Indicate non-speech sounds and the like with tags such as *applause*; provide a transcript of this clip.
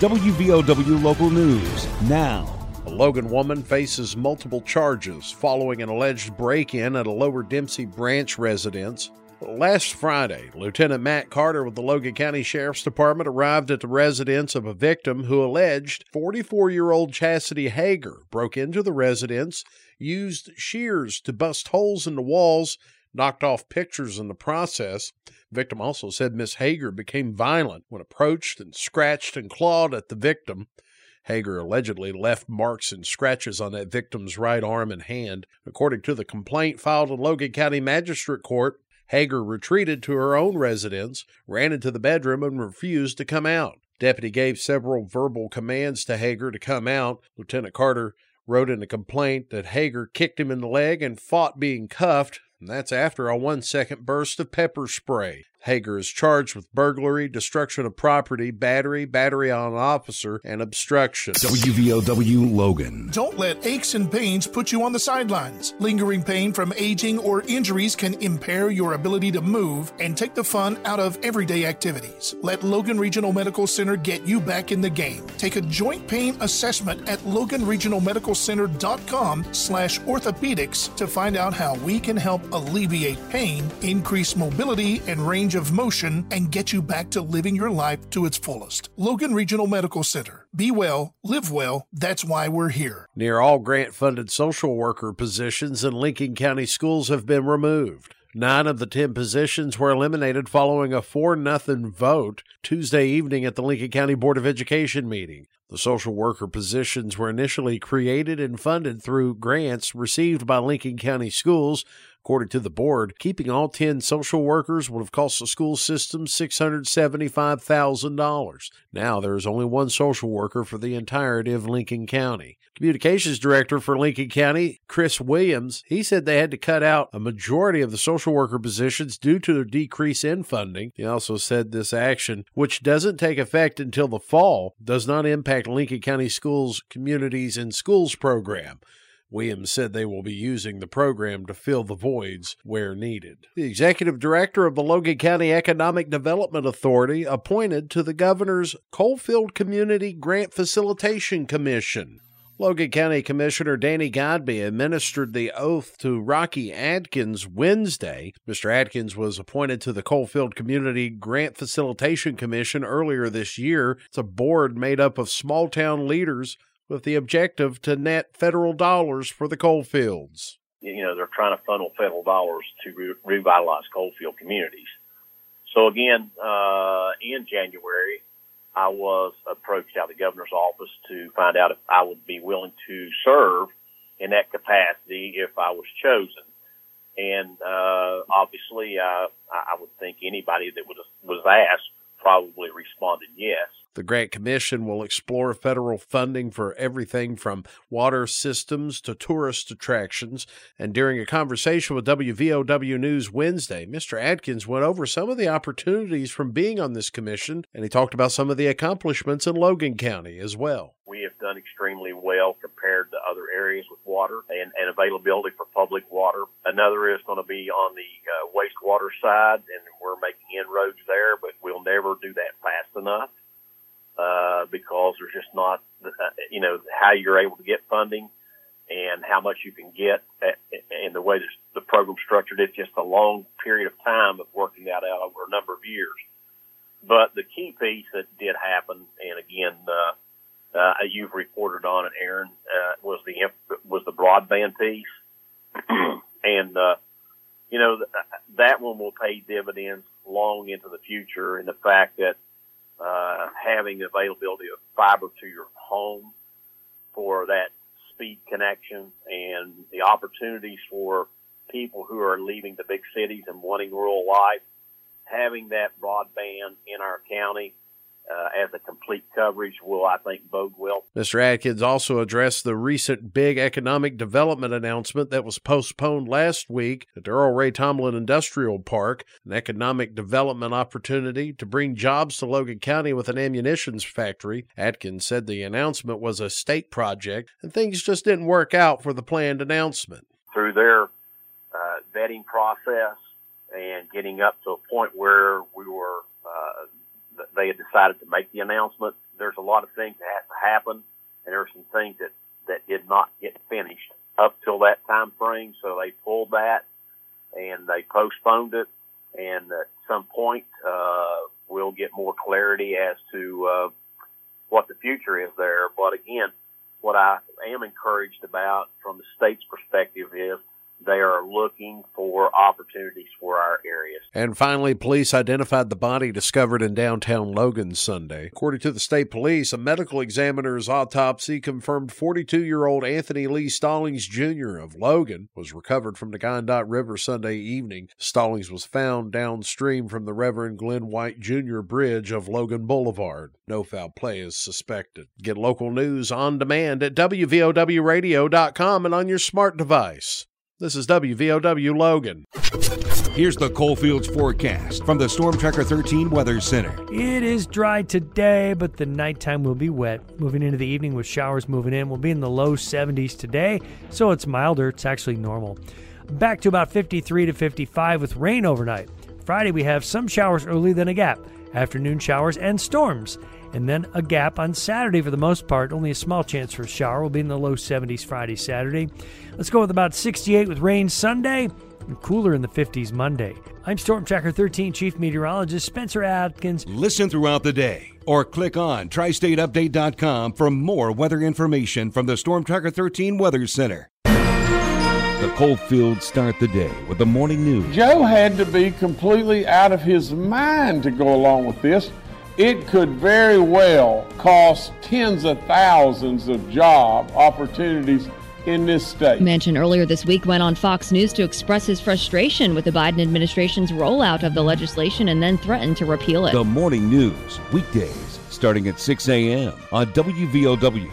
WVOW Local News now. A Logan woman faces multiple charges following an alleged break in at a Lower Dempsey Branch residence. Last Friday, Lieutenant Matt Carter with the Logan County Sheriff's Department arrived at the residence of a victim who alleged 44 year old Chastity Hager broke into the residence, used shears to bust holes in the walls, knocked off pictures in the process. Victim also said Miss Hager became violent when approached and scratched and clawed at the victim. Hager allegedly left marks and scratches on that victim's right arm and hand. According to the complaint filed in Logan County Magistrate Court, Hager retreated to her own residence, ran into the bedroom, and refused to come out. Deputy gave several verbal commands to Hager to come out. Lieutenant Carter wrote in a complaint that Hager kicked him in the leg and fought being cuffed, and that's after a one second burst of pepper spray. Hager is charged with burglary, destruction of property, battery, battery on an officer, and obstruction. WVOW Logan. Don't let aches and pains put you on the sidelines. Lingering pain from aging or injuries can impair your ability to move and take the fun out of everyday activities. Let Logan Regional Medical Center get you back in the game. Take a joint pain assessment at loganregionalmedicalcenter.com slash orthopedics to find out how we can help alleviate pain, increase mobility and range of motion, and get you back to living your life to its fullest. Logan Regional Medical Center. Be well, live well. That's why we're here. Near all grant funded social worker positions in Lincoln County schools have been removed. Nine of the ten positions were eliminated following a 4 0 vote Tuesday evening at the Lincoln County Board of Education meeting. The social worker positions were initially created and funded through grants received by Lincoln County schools. According to the board, keeping all 10 social workers would have cost the school system $675,000. Now there is only one social worker for the entirety of Lincoln County. Communications Director for Lincoln County, Chris Williams, he said they had to cut out a majority of the social worker positions due to the decrease in funding. He also said this action, which doesn't take effect until the fall, does not impact Lincoln County Schools Communities and Schools program. Williams said they will be using the program to fill the voids where needed. The executive director of the Logan County Economic Development Authority appointed to the governor's Coalfield Community Grant Facilitation Commission. Logan County Commissioner Danny Godby administered the oath to Rocky Adkins Wednesday. Mr. Adkins was appointed to the Coalfield Community Grant Facilitation Commission earlier this year. It's a board made up of small town leaders with the objective to net federal dollars for the coal fields. You know, they're trying to funnel federal dollars to re- revitalize coalfield communities. So again, uh, in January, I was approached out of the governor's office to find out if I would be willing to serve in that capacity if I was chosen. And uh, obviously, uh, I would think anybody that was was asked probably responded yes. The Grant Commission will explore federal funding for everything from water systems to tourist attractions. And during a conversation with WVOW News Wednesday, Mr. Adkins went over some of the opportunities from being on this commission, and he talked about some of the accomplishments in Logan County as well. Done extremely well compared to other areas with water and, and availability for public water. Another is going to be on the uh, wastewater side, and we're making inroads there, but we'll never do that fast enough uh, because there's just not, uh, you know, how you're able to get funding and how much you can get and the way the program structured. It's just a long period of time of working that out over a number of years. But the key piece that did happen, and again, uh, uh, you've reported on it, Aaron, uh, was the was the broadband piece, *clears throat* and uh, you know that one will pay dividends long into the future. In the fact that uh, having availability of fiber to your home for that speed connection and the opportunities for people who are leaving the big cities and wanting rural life, having that broadband in our county uh, as a complete coverage will, I think, bode well. Mr. Adkins also addressed the recent big economic development announcement that was postponed last week at the Earl Ray Tomblin Industrial Park, an economic development opportunity to bring jobs to Logan County with an ammunitions factory. Adkins said the announcement was a state project and things just didn't work out for the planned announcement. Through their uh, vetting process and getting up to a point where we were uh, they had decided to make the announcement. there's a lot of things that have to happen, and there are some things that that did not get finished up till that time frame. So they pulled that and they postponed it. And at some point, uh, we'll get more clarity as to uh, what the future is there. But again, what I am encouraged about from the state's perspective is they are looking for opportunities for our areas. And finally, police identified the body discovered in downtown Logan Sunday. According to the state police, a medical examiner's autopsy confirmed 42 year old Anthony Lee Stallings Jr. of Logan was recovered from the Guyandotte River Sunday evening. Stallings was found downstream from the Reverend Glenn White Jr. Bridge of Logan Boulevard. No foul play is suspected. Get local news on demand at WVOWradio.com and on your smart device. This is WVOW Logan. Here's the Coalfields forecast from the Storm Tracker 13 Weather Center. It is dry today, but the nighttime will be wet. Moving into the evening with showers moving in, we'll be in the low 70s today, so it's milder. It's actually normal. Back to about 53 to 55 with rain overnight. Friday, we have some showers early, then a gap. Afternoon showers and storms and then a gap on Saturday for the most part. Only a small chance for a shower. We'll be in the low 70s Friday, Saturday. Let's go with about 68 with rain Sunday and cooler in the 50s Monday. I'm Storm Tracker 13 Chief Meteorologist Spencer Adkins. Listen throughout the day or click on tristateupdate.com for more weather information from the Storm Tracker 13 Weather Center. The Coalfields start the day with the morning news. Joe had to be completely out of his mind to go along with this it could very well cost tens of thousands of job opportunities in this state. Manchin earlier this week went on Fox News to express his frustration with the Biden administration's rollout of the legislation and then threatened to repeal it. The morning news, weekdays starting at 6 a.m. on WVOW